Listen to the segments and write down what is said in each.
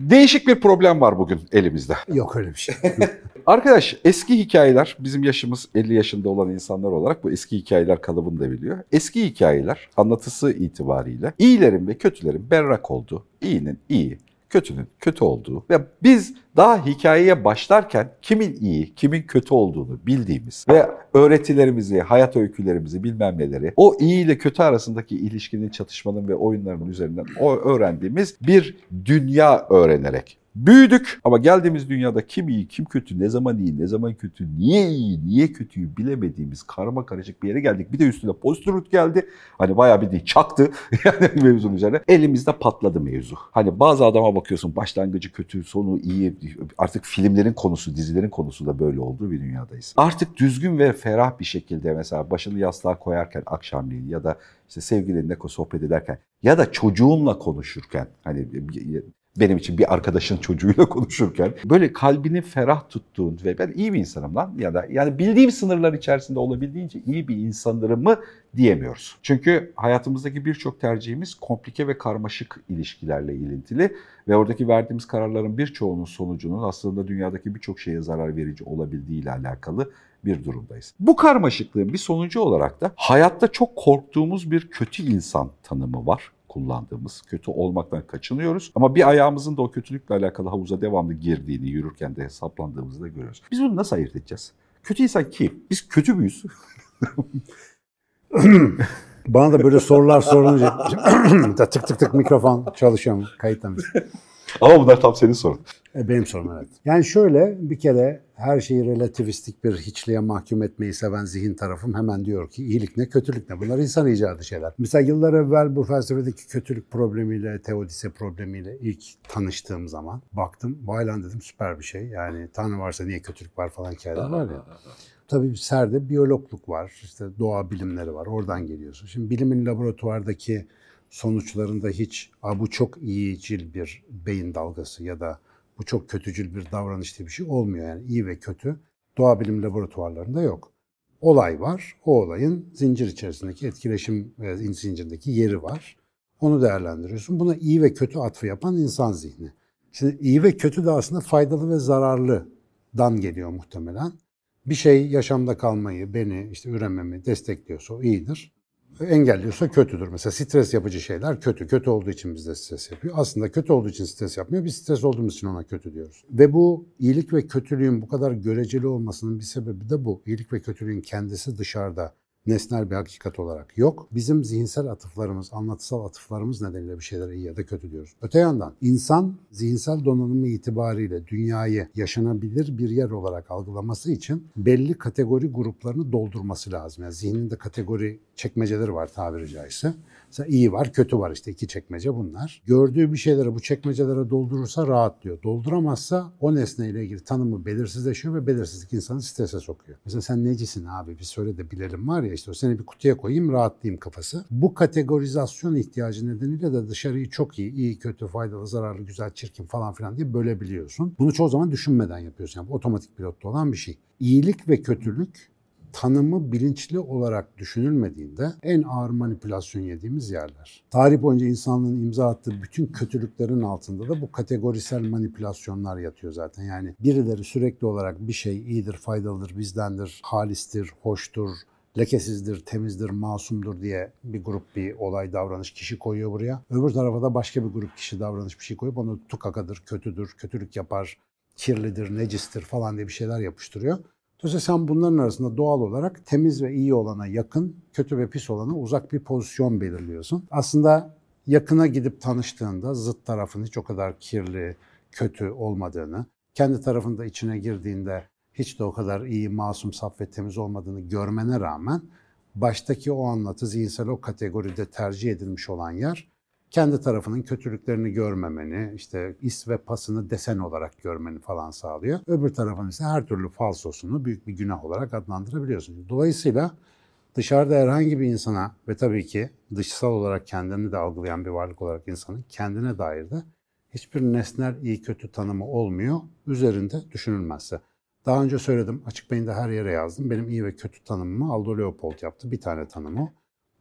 Değişik bir problem var bugün elimizde. Yok öyle bir şey. Arkadaş eski hikayeler bizim yaşımız 50 yaşında olan insanlar olarak bu eski hikayeler kalıbını da biliyor. Eski hikayeler anlatısı itibariyle iyilerin ve kötülerin berrak olduğu, iyinin iyi, kötünün kötü olduğu ve biz daha hikayeye başlarken kimin iyi, kimin kötü olduğunu bildiğimiz ve öğretilerimizi, hayat öykülerimizi bilmem neleri o iyi ile kötü arasındaki ilişkinin, çatışmanın ve oyunların üzerinden o öğrendiğimiz bir dünya öğrenerek Büyüdük ama geldiğimiz dünyada kim iyi, kim kötü, ne zaman iyi, ne zaman kötü, niye iyi, niye kötüyü bilemediğimiz karma karışık bir yere geldik. Bir de üstüne postürüt geldi. Hani bayağı bir değil çaktı yani mevzunun üzerine. Elimizde patladı mevzu. Hani bazı adama bakıyorsun başlangıcı kötü, sonu iyi. Artık filmlerin konusu, dizilerin konusu da böyle olduğu bir dünyadayız. Artık düzgün ve ferah bir şekilde mesela başını yastığa koyarken akşamleyin ya da işte sevgilinle sohbet ederken ya da çocuğunla konuşurken hani benim için bir arkadaşın çocuğuyla konuşurken böyle kalbini ferah tuttuğun ve ben iyi bir insanım lan ya da yani bildiğim sınırlar içerisinde olabildiğince iyi bir insanlarım mı diyemiyoruz. Çünkü hayatımızdaki birçok tercihimiz komplike ve karmaşık ilişkilerle ilintili ve oradaki verdiğimiz kararların birçoğunun sonucunun aslında dünyadaki birçok şeye zarar verici olabildiği ile alakalı bir durumdayız. Bu karmaşıklığın bir sonucu olarak da hayatta çok korktuğumuz bir kötü insan tanımı var kullandığımız, kötü olmaktan kaçınıyoruz. Ama bir ayağımızın da o kötülükle alakalı havuza devamlı girdiğini, yürürken de hesaplandığımızı da görüyoruz. Biz bunu nasıl ayırt edeceğiz? Kötü insan kim? Biz kötü müyüz? Bana da böyle sorular sorunca tık tık tık mikrofon çalışıyor kayıttan. Ama bunlar tam senin sorun. E, benim sorunum evet. Yani şöyle bir kere her şeyi relativistik bir hiçliğe mahkum etmeyi seven zihin tarafım hemen diyor ki iyilik ne kötülük ne bunlar insan icadı şeyler. Mesela yıllar evvel bu felsefedeki kötülük problemiyle, teodise problemiyle ilk tanıştığım zaman baktım vay lan dedim süper bir şey. Yani Tanrı varsa niye kötülük var falan hikayeler var ya. Tabii serde biyologluk var, işte doğa bilimleri var, oradan geliyorsun. Şimdi bilimin laboratuvardaki sonuçlarında hiç bu çok iyicil bir beyin dalgası ya da bu çok kötücül bir davranış diye bir şey olmuyor. Yani iyi ve kötü doğa bilim laboratuvarlarında yok. Olay var. O olayın zincir içerisindeki etkileşim zincirindeki yeri var. Onu değerlendiriyorsun. Buna iyi ve kötü atfı yapan insan zihni. Şimdi iyi ve kötü de aslında faydalı ve zararlıdan geliyor muhtemelen. Bir şey yaşamda kalmayı, beni, işte ürememi destekliyorsa o iyidir engelliyorsa kötüdür. Mesela stres yapıcı şeyler kötü. Kötü olduğu için bizde stres yapıyor. Aslında kötü olduğu için stres yapmıyor. Biz stres olduğumuz için ona kötü diyoruz. Ve bu iyilik ve kötülüğün bu kadar göreceli olmasının bir sebebi de bu. İyilik ve kötülüğün kendisi dışarıda nesnel bir hakikat olarak yok. Bizim zihinsel atıflarımız, anlatısal atıflarımız nedeniyle bir şeylere iyi ya da kötü diyoruz. Öte yandan insan zihinsel donanımı itibariyle dünyayı yaşanabilir bir yer olarak algılaması için belli kategori gruplarını doldurması lazım. Yani zihninde kategori çekmeceleri var tabiri caizse. Mesela iyi var, kötü var işte iki çekmece bunlar. Gördüğü bir şeyleri bu çekmecelere doldurursa rahatlıyor. Dolduramazsa o nesneyle ilgili tanımı belirsizleşiyor ve belirsizlik insanı strese sokuyor. Mesela sen necisin abi bir söyle de bilelim var ya işte seni bir kutuya koyayım rahatlayayım kafası. Bu kategorizasyon ihtiyacı nedeniyle de dışarıyı çok iyi, iyi, kötü, faydalı, zararlı, güzel, çirkin falan filan diye bölebiliyorsun. Bunu çoğu zaman düşünmeden yapıyorsun. Yani otomatik pilotta olan bir şey. İyilik ve kötülük tanımı bilinçli olarak düşünülmediğinde en ağır manipülasyon yediğimiz yerler. Tarih boyunca insanlığın imza attığı bütün kötülüklerin altında da bu kategorisel manipülasyonlar yatıyor zaten. Yani birileri sürekli olarak bir şey iyidir, faydalıdır, bizdendir, halistir, hoştur, lekesizdir, temizdir, masumdur diye bir grup bir olay davranış kişi koyuyor buraya. Öbür tarafa da başka bir grup kişi davranış bir şey koyup onu tukakadır, kötüdür, kötülük yapar, kirlidir, necistir falan diye bir şeyler yapıştırıyor. Dolayısıyla sen bunların arasında doğal olarak temiz ve iyi olana yakın, kötü ve pis olana uzak bir pozisyon belirliyorsun. Aslında yakına gidip tanıştığında zıt tarafın hiç o kadar kirli, kötü olmadığını, kendi tarafında içine girdiğinde hiç de o kadar iyi, masum, saf ve temiz olmadığını görmene rağmen baştaki o anlatı zihinsel o kategoride tercih edilmiş olan yer kendi tarafının kötülüklerini görmemeni, işte is ve pasını desen olarak görmeni falan sağlıyor. Öbür tarafın ise her türlü falsosunu büyük bir günah olarak adlandırabiliyorsun. Dolayısıyla dışarıda herhangi bir insana ve tabii ki dışsal olarak kendini de algılayan bir varlık olarak insanın kendine dair de hiçbir nesnel iyi kötü tanımı olmuyor üzerinde düşünülmezse. Daha önce söyledim, açık beyinde her yere yazdım. Benim iyi ve kötü tanımımı Aldo Leopold yaptı. Bir tane tanımı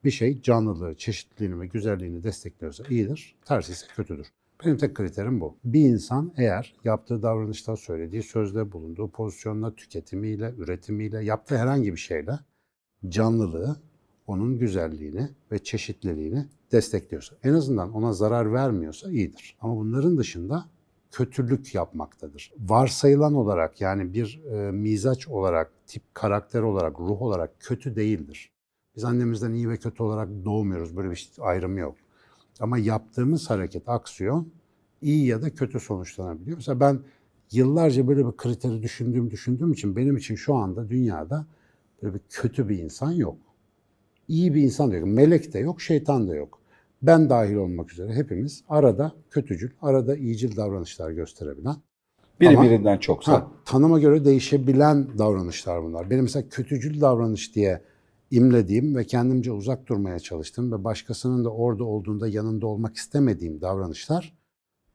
bir şey canlılığı, çeşitliliğini ve güzelliğini destekliyorsa iyidir, tersi ise kötüdür. Benim tek kriterim bu. Bir insan eğer yaptığı davranışta, söylediği sözde, bulunduğu pozisyonla, tüketimiyle, üretimiyle, yaptığı herhangi bir şeyle canlılığı, onun güzelliğini ve çeşitliliğini destekliyorsa, en azından ona zarar vermiyorsa iyidir. Ama bunların dışında kötülük yapmaktadır. Varsayılan olarak yani bir e, mizaç olarak, tip karakter olarak, ruh olarak kötü değildir. Biz annemizden iyi ve kötü olarak doğmuyoruz. Böyle bir ayrım yok. Ama yaptığımız hareket, aksiyon iyi ya da kötü sonuçlanabiliyor. Mesela ben yıllarca böyle bir kriteri düşündüğüm düşündüğüm için benim için şu anda dünyada böyle bir kötü bir insan yok. İyi bir insan da yok. Melek de yok, şeytan da yok. Ben dahil olmak üzere hepimiz arada kötücül, arada iyicil davranışlar gösterebilen. Biri Ama, birinden çoksa. Ha, tanıma göre değişebilen davranışlar bunlar. Benim mesela kötücül davranış diye imlediğim ve kendimce uzak durmaya çalıştım ve başkasının da orada olduğunda yanında olmak istemediğim davranışlar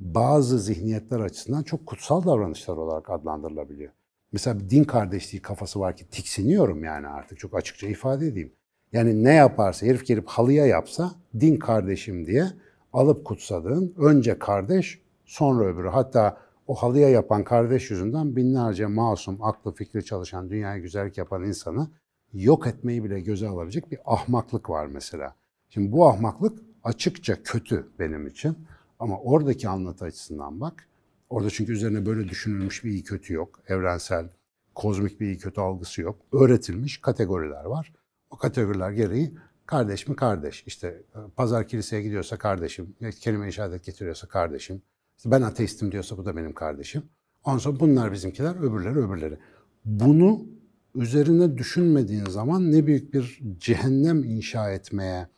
bazı zihniyetler açısından çok kutsal davranışlar olarak adlandırılabiliyor. Mesela bir din kardeşliği kafası var ki tiksiniyorum yani artık çok açıkça ifade edeyim. Yani ne yaparsa herif gelip halıya yapsa din kardeşim diye alıp kutsadığın önce kardeş sonra öbürü. Hatta o halıya yapan kardeş yüzünden binlerce masum, aklı fikri çalışan, dünyaya güzellik yapan insanı yok etmeyi bile göze alabilecek bir ahmaklık var mesela. Şimdi bu ahmaklık açıkça kötü benim için. Ama oradaki anlatı açısından bak. Orada çünkü üzerine böyle düşünülmüş bir iyi kötü yok. Evrensel, kozmik bir iyi kötü algısı yok. Öğretilmiş kategoriler var. O kategoriler gereği kardeş mi kardeş. İşte e, pazar kiliseye gidiyorsa kardeşim, kelime-i şehadet getiriyorsa kardeşim. İşte ben ateistim diyorsa bu da benim kardeşim. Ondan sonra bunlar bizimkiler, öbürleri öbürleri. Bunu üzerine düşünmediğin zaman ne büyük bir cehennem inşa etmeye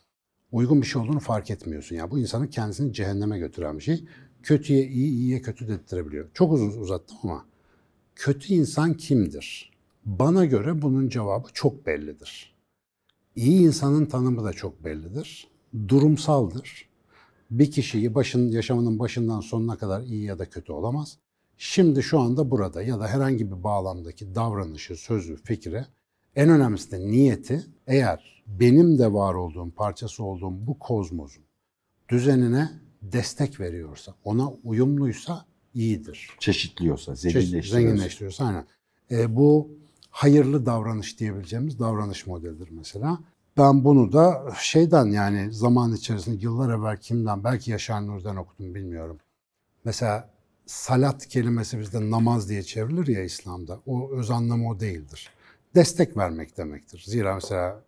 uygun bir şey olduğunu fark etmiyorsun. Yani bu insanın kendisini cehenneme götüren bir şey. Kötüye iyi, iyiye kötü dedirtebiliyor. Çok uzun uzattım ama kötü insan kimdir? Bana göre bunun cevabı çok bellidir. İyi insanın tanımı da çok bellidir. Durumsaldır. Bir kişiyi başın, yaşamının başından sonuna kadar iyi ya da kötü olamaz. Şimdi şu anda burada ya da herhangi bir bağlamdaki davranışı, sözü, fikri en önemlisi de niyeti eğer benim de var olduğum, parçası olduğum bu kozmosun düzenine destek veriyorsa, ona uyumluysa iyidir. Çeşitliyorsa, zenginleştiriyorsa. zenginleştiriyorsa aynen. E, bu hayırlı davranış diyebileceğimiz davranış modelidir mesela. Ben bunu da şeyden yani zaman içerisinde yıllar evvel kimden belki Yaşar Nur'dan okudum bilmiyorum. Mesela salat kelimesi bizde namaz diye çevrilir ya İslam'da. O öz anlamı o değildir. Destek vermek demektir. Zira mesela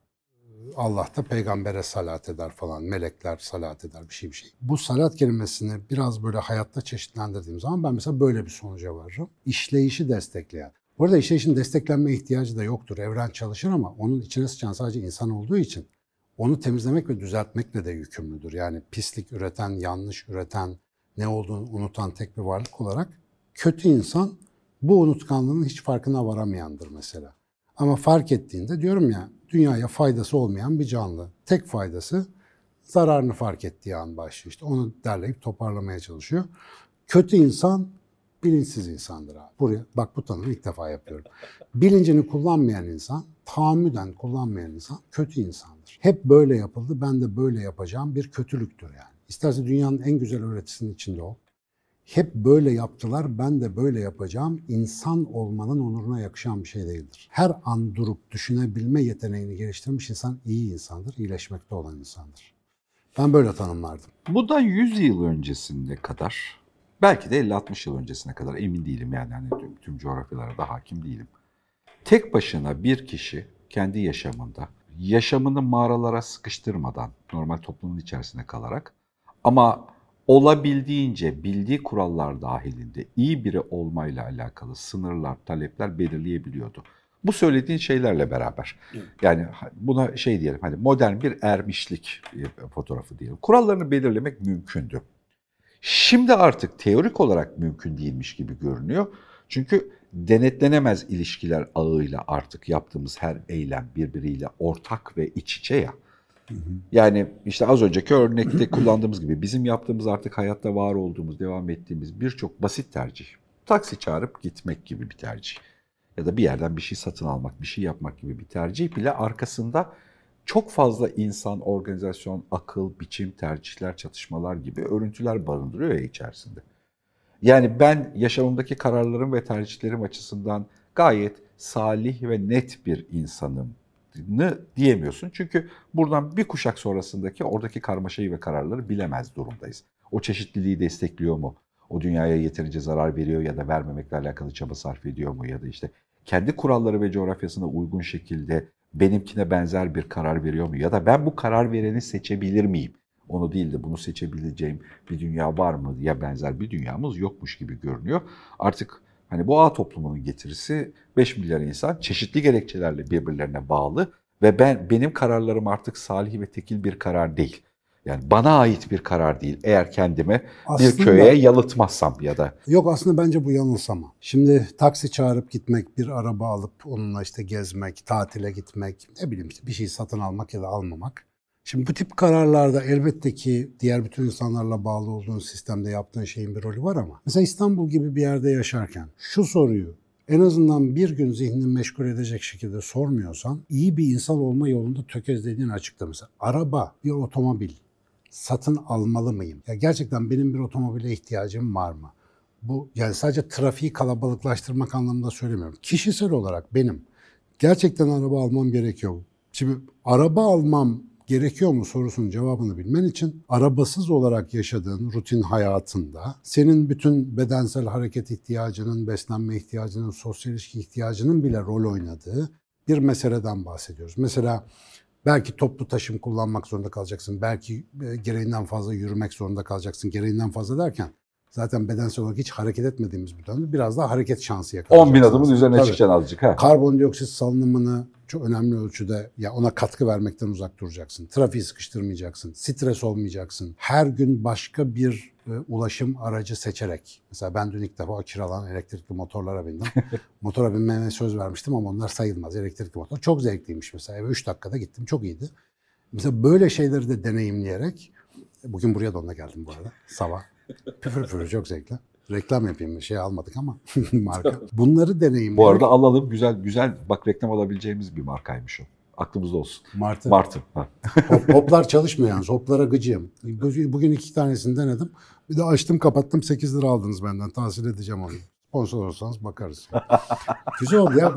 Allah da peygambere salat eder falan, melekler salat eder bir şey bir şey. Bu salat kelimesini biraz böyle hayatta çeşitlendirdiğim zaman ben mesela böyle bir sonuca varırım. İşleyişi destekleyen. Bu arada işleyişin desteklenme ihtiyacı da yoktur. Evren çalışır ama onun içine sıçan sadece insan olduğu için onu temizlemek ve düzeltmekle de yükümlüdür. Yani pislik üreten, yanlış üreten, ne olduğunu unutan tek bir varlık olarak kötü insan bu unutkanlığın hiç farkına varamayandır mesela. Ama fark ettiğinde diyorum ya dünyaya faydası olmayan bir canlı. Tek faydası zararını fark ettiği an başlıyor. İşte onu derleyip toparlamaya çalışıyor. Kötü insan bilinçsiz insandır abi. Buraya bak bu tanımı ilk defa yapıyorum. Bilincini kullanmayan insan, tahammüden kullanmayan insan kötü insandır. Hep böyle yapıldı, ben de böyle yapacağım bir kötülüktür yani. İsterse dünyanın en güzel öğretisinin içinde ol. Hep böyle yaptılar, ben de böyle yapacağım. İnsan olmanın onuruna yakışan bir şey değildir. Her an durup düşünebilme yeteneğini geliştirmiş insan iyi insandır, iyileşmekte olan insandır. Ben böyle tanımlardım. Bundan 100 yıl öncesinde kadar, belki de 50-60 yıl öncesine kadar emin değilim yani hani tüm, tüm coğrafyalara da hakim değilim. Tek başına bir kişi kendi yaşamında, yaşamını mağaralara sıkıştırmadan, normal toplumun içerisinde kalarak ama olabildiğince bildiği kurallar dahilinde iyi biri olmayla alakalı sınırlar, talepler belirleyebiliyordu. Bu söylediğin şeylerle beraber. Yani buna şey diyelim hani modern bir ermişlik e, fotoğrafı diyelim. Kurallarını belirlemek mümkündü. Şimdi artık teorik olarak mümkün değilmiş gibi görünüyor. Çünkü denetlenemez ilişkiler ağıyla artık yaptığımız her eylem birbiriyle ortak ve iç içe ya. Yani işte az önceki örnekte kullandığımız gibi bizim yaptığımız artık hayatta var olduğumuz, devam ettiğimiz birçok basit tercih. Taksi çağırıp gitmek gibi bir tercih. Ya da bir yerden bir şey satın almak, bir şey yapmak gibi bir tercih bile arkasında çok fazla insan, organizasyon, akıl, biçim, tercihler, çatışmalar gibi örüntüler barındırıyor ya içerisinde. Yani ben yaşamımdaki kararlarım ve tercihlerim açısından gayet salih ve net bir insanım diyemiyorsun. Çünkü buradan bir kuşak sonrasındaki oradaki karmaşayı ve kararları bilemez durumdayız. O çeşitliliği destekliyor mu? O dünyaya yeterince zarar veriyor ya da vermemekle alakalı çaba sarf ediyor mu? Ya da işte kendi kuralları ve coğrafyasına uygun şekilde benimkine benzer bir karar veriyor mu? Ya da ben bu karar vereni seçebilir miyim? Onu değil de bunu seçebileceğim bir dünya var mı ya benzer bir dünyamız yokmuş gibi görünüyor. Artık hani bu ağ toplumunun getirisi 5 milyar insan çeşitli gerekçelerle birbirlerine bağlı ve ben benim kararlarım artık salih ve tekil bir karar değil. Yani bana ait bir karar değil. Eğer kendime aslında, bir köye yalıtmazsam ya da. Yok aslında bence bu yanılsama. Şimdi taksi çağırıp gitmek, bir araba alıp onunla işte gezmek, tatile gitmek, ne bileyim işte bir şey satın almak ya da almamak. Şimdi bu tip kararlarda elbette ki diğer bütün insanlarla bağlı olduğun sistemde yaptığın şeyin bir rolü var ama mesela İstanbul gibi bir yerde yaşarken şu soruyu en azından bir gün zihnini meşgul edecek şekilde sormuyorsan iyi bir insan olma yolunda tökezlediğin açıkta mesela. Araba, bir otomobil satın almalı mıyım? Ya gerçekten benim bir otomobile ihtiyacım var mı? Bu yani sadece trafiği kalabalıklaştırmak anlamında söylemiyorum. Kişisel olarak benim gerçekten araba almam gerekiyor. Şimdi araba almam gerekiyor mu sorusunun cevabını bilmen için arabasız olarak yaşadığın rutin hayatında senin bütün bedensel hareket ihtiyacının, beslenme ihtiyacının, sosyal ilişki ihtiyacının bile rol oynadığı bir meseleden bahsediyoruz. Mesela belki toplu taşım kullanmak zorunda kalacaksın, belki e, gereğinden fazla yürümek zorunda kalacaksın. Gereğinden fazla derken zaten bedensel olarak hiç hareket etmediğimiz bir dönemde biraz daha hareket şansı yakalayacaksın. 10 bin adımın üzerine Tabii. çıkacaksın azıcık. Ha. Karbondioksit salınımını çok önemli ölçüde ya ona katkı vermekten uzak duracaksın. Trafiği sıkıştırmayacaksın. Stres olmayacaksın. Her gün başka bir e, ulaşım aracı seçerek. Mesela ben dün ilk defa kiralanan elektrikli motorlara bindim. Motora binmeme söz vermiştim ama onlar sayılmaz. Elektrikli motor çok zevkliymiş mesela. Eve 3 dakikada gittim. Çok iyiydi. Mesela böyle şeyleri de deneyimleyerek bugün buraya da onunla geldim bu arada. Sabah. Püfür püfür çok zevkli. Reklam yapayım şey almadık ama marka. Bunları deneyimlemek. Bu arada alalım güzel güzel bak reklam alabileceğimiz bir markaymış o. Aklımızda olsun. Martı. Martı. Hop, hoplar çalışmıyor yalnız. Hoplara gıcıyım. Bugün iki tanesini denedim. Bir de açtım kapattım 8 lira aldınız benden. Tahsil edeceğim onu. Sponsor olsanız bakarız. Güzel oldu ya.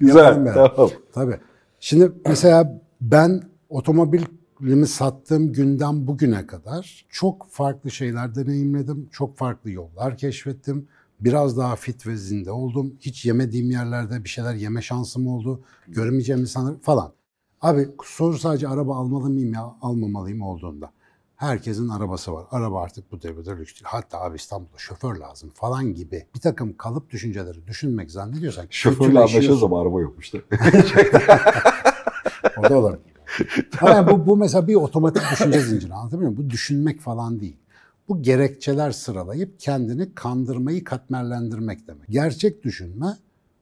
Güzel. Tamam. Tabii. Şimdi mesela ben otomobil Limi sattığım günden bugüne kadar çok farklı şeyler deneyimledim. Çok farklı yollar keşfettim. Biraz daha fit ve zinde oldum. Hiç yemediğim yerlerde bir şeyler yeme şansım oldu. Göremeyeceğim insanlar falan. Abi soru sadece araba almalı mıyım ya almamalıyım olduğunda. Herkesin arabası var. Araba artık bu devirde lüks değil. Hatta abi İstanbul'da şoför lazım falan gibi bir takım kalıp düşünceleri düşünmek zannediyorsak. Şoförle anlaşırız ama araba yokmuş da. o da olabilir. Yani bu, bu mesela bir otomatik düşünce zinciri anlatabiliyor muyum? Bu düşünmek falan değil. Bu gerekçeler sıralayıp kendini kandırmayı katmerlendirmek demek. Gerçek düşünme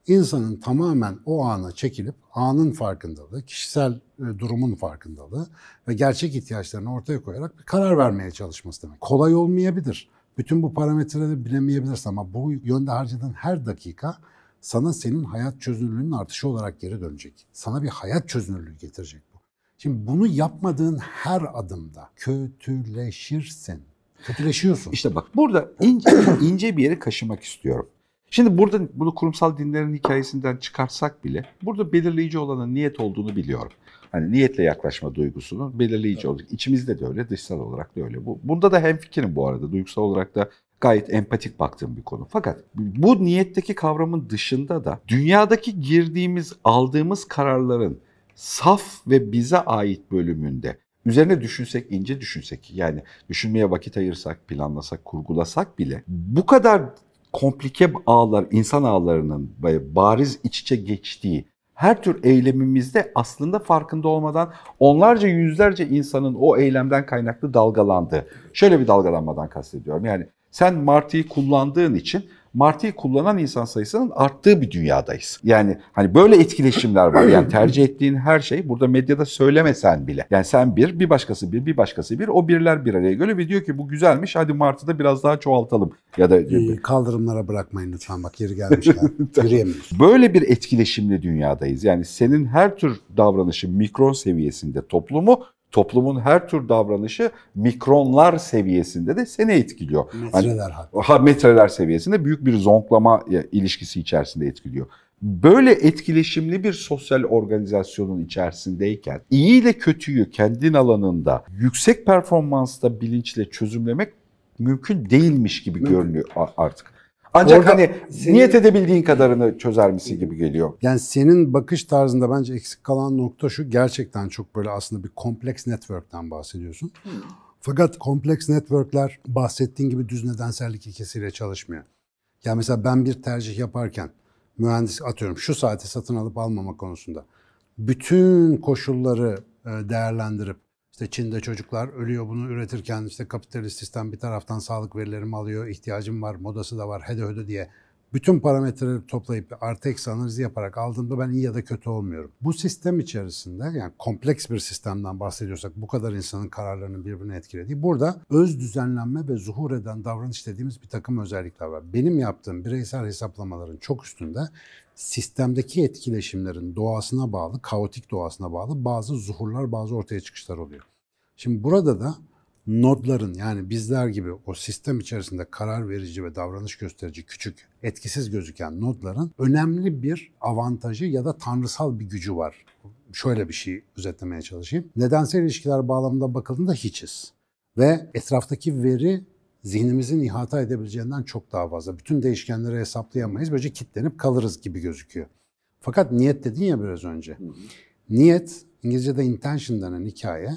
insanın tamamen o ana çekilip anın farkındalığı, kişisel e, durumun farkındalığı ve gerçek ihtiyaçlarını ortaya koyarak bir karar vermeye çalışması demek. Kolay olmayabilir. Bütün bu parametreleri bilemeyebilirsin ama bu yönde harcadığın her dakika sana senin hayat çözünürlüğünün artışı olarak geri dönecek. Sana bir hayat çözünürlüğü getirecek bu. Şimdi bunu yapmadığın her adımda kötüleşirsin. Kötüleşiyorsun. İşte bak burada ince, ince bir yeri kaşımak istiyorum. Şimdi burada bunu kurumsal dinlerin hikayesinden çıkarsak bile burada belirleyici olanın niyet olduğunu biliyorum. Hani niyetle yaklaşma duygusunun belirleyici evet. İçimizde de öyle, dışsal olarak da öyle. Bu, bunda da hemfikirim bu arada. Duygusal olarak da gayet empatik baktığım bir konu. Fakat bu niyetteki kavramın dışında da dünyadaki girdiğimiz, aldığımız kararların saf ve bize ait bölümünde üzerine düşünsek, ince düşünsek yani düşünmeye vakit ayırsak, planlasak, kurgulasak bile bu kadar komplike ağlar, insan ağlarının bariz iç içe geçtiği her tür eylemimizde aslında farkında olmadan onlarca yüzlerce insanın o eylemden kaynaklı dalgalandığı. Şöyle bir dalgalanmadan kastediyorum. Yani sen Martı'yı kullandığın için Martı'yı kullanan insan sayısının arttığı bir dünyadayız. Yani hani böyle etkileşimler var. Yani tercih ettiğin her şey burada medyada söylemesen bile. Yani sen bir, bir başkası bir, bir başkası bir. O birler bir araya geliyor ve diyor ki bu güzelmiş hadi Martı'da biraz daha çoğaltalım. Ya da Ee, kaldırımlara bırakmayın lütfen bak yeri gelmişken. Yürüyemiyoruz. Böyle bir etkileşimli dünyadayız. Yani senin her tür davranışı mikron seviyesinde toplumu, toplumun her tür davranışı mikronlar seviyesinde de seni etkiliyor. Hani- Metreler hatta. ha, metreler seviyesinde büyük bir zonklama ilişkisi içerisinde etkiliyor. Böyle etkileşimli bir sosyal organizasyonun içerisindeyken iyi ile kötüyü kendin alanında yüksek performansta bilinçle çözümlemek mümkün değilmiş gibi Mümkün. görünüyor artık. Ancak Orada hani senin- niyet edebildiğin kadarını çözer misin gibi geliyor. Yani senin bakış tarzında bence eksik kalan nokta şu. Gerçekten çok böyle aslında bir kompleks network'ten bahsediyorsun. Fakat kompleks network'ler bahsettiğin gibi düz nedensellik ilkesiyle çalışmıyor. Yani mesela ben bir tercih yaparken mühendis atıyorum şu saati satın alıp almama konusunda bütün koşulları e, değerlendirip işte Çin'de çocuklar ölüyor bunu üretirken işte kapitalist sistem bir taraftan sağlık verilerimi alıyor, ihtiyacım var, modası da var, hede öde diye bütün parametreleri toplayıp artı eksi analizi yaparak aldığımda ben iyi ya da kötü olmuyorum. Bu sistem içerisinde yani kompleks bir sistemden bahsediyorsak bu kadar insanın kararlarının birbirine etkilediği burada öz düzenlenme ve zuhur eden davranış dediğimiz bir takım özellikler var. Benim yaptığım bireysel hesaplamaların çok üstünde sistemdeki etkileşimlerin doğasına bağlı, kaotik doğasına bağlı bazı zuhurlar, bazı ortaya çıkışlar oluyor. Şimdi burada da nodların yani bizler gibi o sistem içerisinde karar verici ve davranış gösterici küçük, etkisiz gözüken nodların önemli bir avantajı ya da tanrısal bir gücü var. Şöyle bir şey özetlemeye çalışayım. Nedensel ilişkiler bağlamında bakıldığında hiçiz. Ve etraftaki veri zihnimizin ihata edebileceğinden çok daha fazla. Bütün değişkenleri hesaplayamayız. Böylece kitlenip kalırız gibi gözüküyor. Fakat niyet dedin ya biraz önce. Niyet, İngilizce'de intention denen hikaye,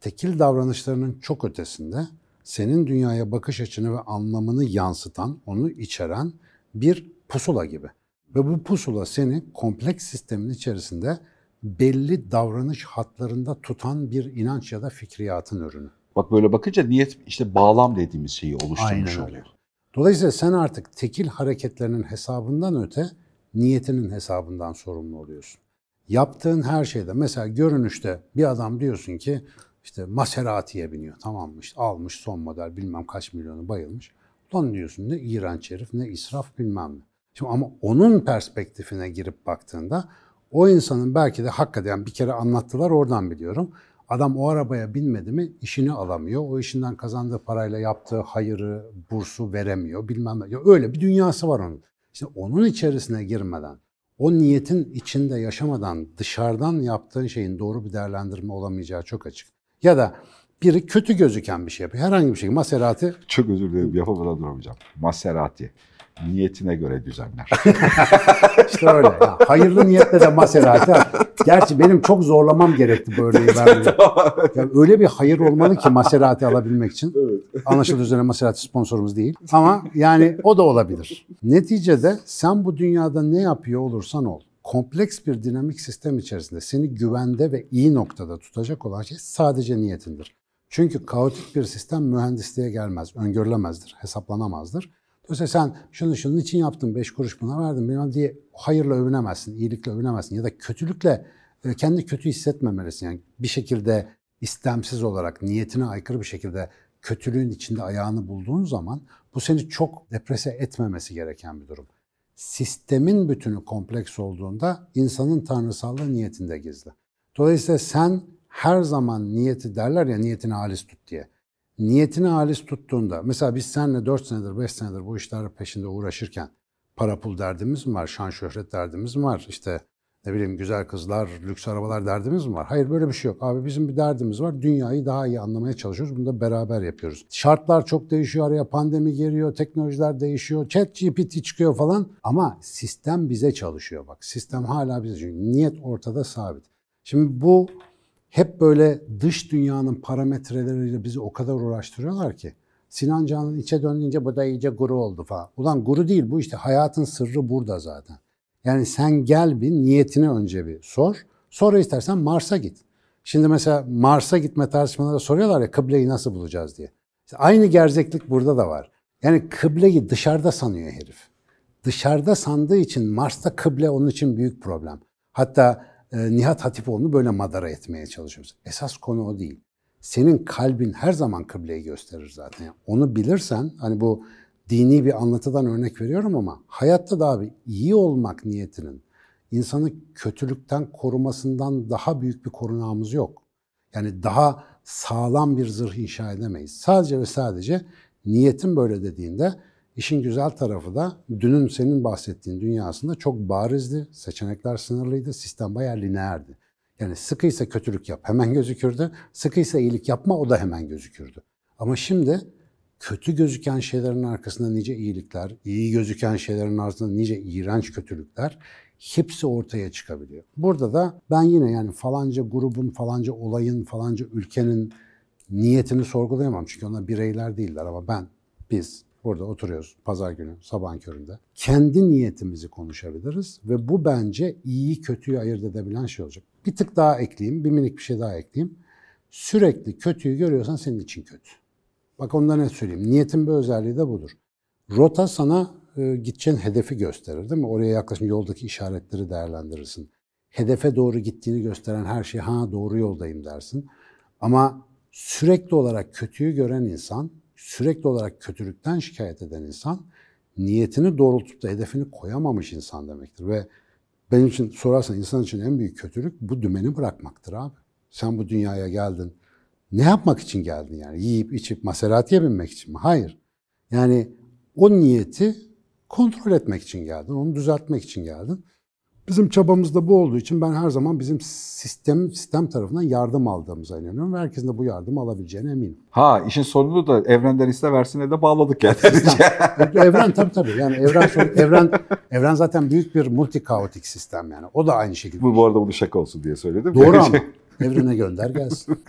tekil davranışlarının çok ötesinde senin dünyaya bakış açını ve anlamını yansıtan, onu içeren bir pusula gibi. Ve bu pusula seni kompleks sistemin içerisinde belli davranış hatlarında tutan bir inanç ya da fikriyatın ürünü. Bak böyle bakınca niyet işte bağlam dediğimiz şeyi oluşturmuş Aynen oluyor. Dolayısıyla sen artık tekil hareketlerinin hesabından öte niyetinin hesabından sorumlu oluyorsun. Yaptığın her şeyde mesela görünüşte bir adam diyorsun ki işte Maserati'ye biniyor tamam mı işte almış son model bilmem kaç milyonu bayılmış. Lan diyorsun ne iğrenç herif ne israf bilmem ne. Şimdi ama onun perspektifine girip baktığında o insanın belki de hakikaten bir kere anlattılar oradan biliyorum. Adam o arabaya binmedi mi işini alamıyor. O işinden kazandığı parayla yaptığı hayırı, bursu veremiyor bilmem ne. Ya öyle bir dünyası var onun. İşte onun içerisine girmeden, o niyetin içinde yaşamadan dışarıdan yaptığın şeyin doğru bir değerlendirme olamayacağı çok açık. Ya da biri kötü gözüken bir şey yapıyor. Herhangi bir şey. Maserati Çok özür dilerim yapamadan duramayacağım. Maserati niyetine göre düzenler. işte öyle. Ya, hayırlı niyetle de Maserati. Gerçi benim çok zorlamam gerekti bu örneği vermeyi. Ya öyle bir hayır olmalı ki Maserati alabilmek için. Anlaşıldığı üzere Maserati sponsorumuz değil. Ama yani o da olabilir. Neticede sen bu dünyada ne yapıyor olursan ol. Kompleks bir dinamik sistem içerisinde seni güvende ve iyi noktada tutacak olan şey sadece niyetindir. Çünkü kaotik bir sistem mühendisliğe gelmez, öngörülemezdir, hesaplanamazdır. Dolayısıyla sen şunu şunun için yaptın, beş kuruş buna verdin bilmem diye hayırla övünemezsin, iyilikle övünemezsin ya da kötülükle e, kendi kötü hissetmemelisin. Yani bir şekilde istemsiz olarak niyetine aykırı bir şekilde kötülüğün içinde ayağını bulduğun zaman bu seni çok deprese etmemesi gereken bir durum. Sistemin bütünü kompleks olduğunda insanın tanrısallığı niyetinde gizli. Dolayısıyla sen her zaman niyeti derler ya niyetini halis tut diye. Niyetini halis tuttuğunda mesela biz seninle 4 senedir 5 senedir bu işler peşinde uğraşırken para pul derdimiz mi var, şan şöhret derdimiz mi var, işte ne bileyim güzel kızlar, lüks arabalar derdimiz mi var? Hayır böyle bir şey yok. Abi bizim bir derdimiz var. Dünyayı daha iyi anlamaya çalışıyoruz. Bunu da beraber yapıyoruz. Şartlar çok değişiyor. Araya pandemi giriyor, teknolojiler değişiyor. Chat GPT çıkıyor falan. Ama sistem bize çalışıyor bak. Sistem hala bize çalışıyor. Niyet ortada sabit. Şimdi bu hep böyle dış dünyanın parametreleriyle bizi o kadar uğraştırıyorlar ki. Sinan Can'ın içe döndüğünce bu da iyice guru oldu falan. Ulan guru değil bu işte hayatın sırrı burada zaten. Yani sen gel bir niyetini önce bir sor. Sonra istersen Mars'a git. Şimdi mesela Mars'a gitme tartışmaları soruyorlar ya kıbleyi nasıl bulacağız diye. İşte aynı gerzeklik burada da var. Yani kıbleyi dışarıda sanıyor herif. Dışarıda sandığı için Mars'ta kıble onun için büyük problem. Hatta e, Nihat Hatipoğlu'nu böyle madara etmeye çalışıyoruz. Esas konu o değil. Senin kalbin her zaman kıbleyi gösterir zaten. Yani onu bilirsen hani bu dini bir anlatıdan örnek veriyorum ama hayatta da abi iyi olmak niyetinin insanı kötülükten korumasından daha büyük bir korunağımız yok. Yani daha sağlam bir zırh inşa edemeyiz. Sadece ve sadece niyetin böyle dediğinde işin güzel tarafı da dünün senin bahsettiğin dünyasında çok barizdi. Seçenekler sınırlıydı. Sistem bayağı lineerdi. Yani sıkıysa kötülük yap hemen gözükürdü. Sıkıysa iyilik yapma o da hemen gözükürdü. Ama şimdi kötü gözüken şeylerin arkasında nice iyilikler, iyi gözüken şeylerin arkasında nice iğrenç kötülükler hepsi ortaya çıkabiliyor. Burada da ben yine yani falanca grubun, falanca olayın, falanca ülkenin niyetini sorgulayamam. Çünkü onlar bireyler değiller ama ben, biz burada oturuyoruz pazar günü sabah köründe. Kendi niyetimizi konuşabiliriz ve bu bence iyi kötüyü ayırt edebilen şey olacak. Bir tık daha ekleyeyim, bir minik bir şey daha ekleyeyim. Sürekli kötüyü görüyorsan senin için kötü. Bak ondan ne söyleyeyim. Niyetin bir özelliği de budur. Rota sana e, gideceğin hedefi gösterir değil mi? Oraya yaklaşım yoldaki işaretleri değerlendirirsin. Hedefe doğru gittiğini gösteren her şey ha doğru yoldayım dersin. Ama sürekli olarak kötüyü gören insan, sürekli olarak kötülükten şikayet eden insan niyetini doğrultup da hedefini koyamamış insan demektir. Ve benim için sorarsan insan için en büyük kötülük bu dümeni bırakmaktır abi. Sen bu dünyaya geldin. Ne yapmak için geldin yani? Yiyip içip Maserati'ye binmek için mi? Hayır. Yani o niyeti kontrol etmek için geldin, onu düzeltmek için geldin. Bizim çabamız da bu olduğu için ben her zaman bizim sistem sistem tarafından yardım aldığımıza inanıyorum ve herkesin de bu yardımı alabileceğine eminim. Ha işin sonunu da evrenden iste versine de bağladık yani. evren tabii tabii. Yani evren evren evren zaten büyük bir multi kaotik sistem yani. O da aynı şekilde. bu bu arada bunu şaka olsun diye söyledim. Doğru ama evrene gönder gelsin.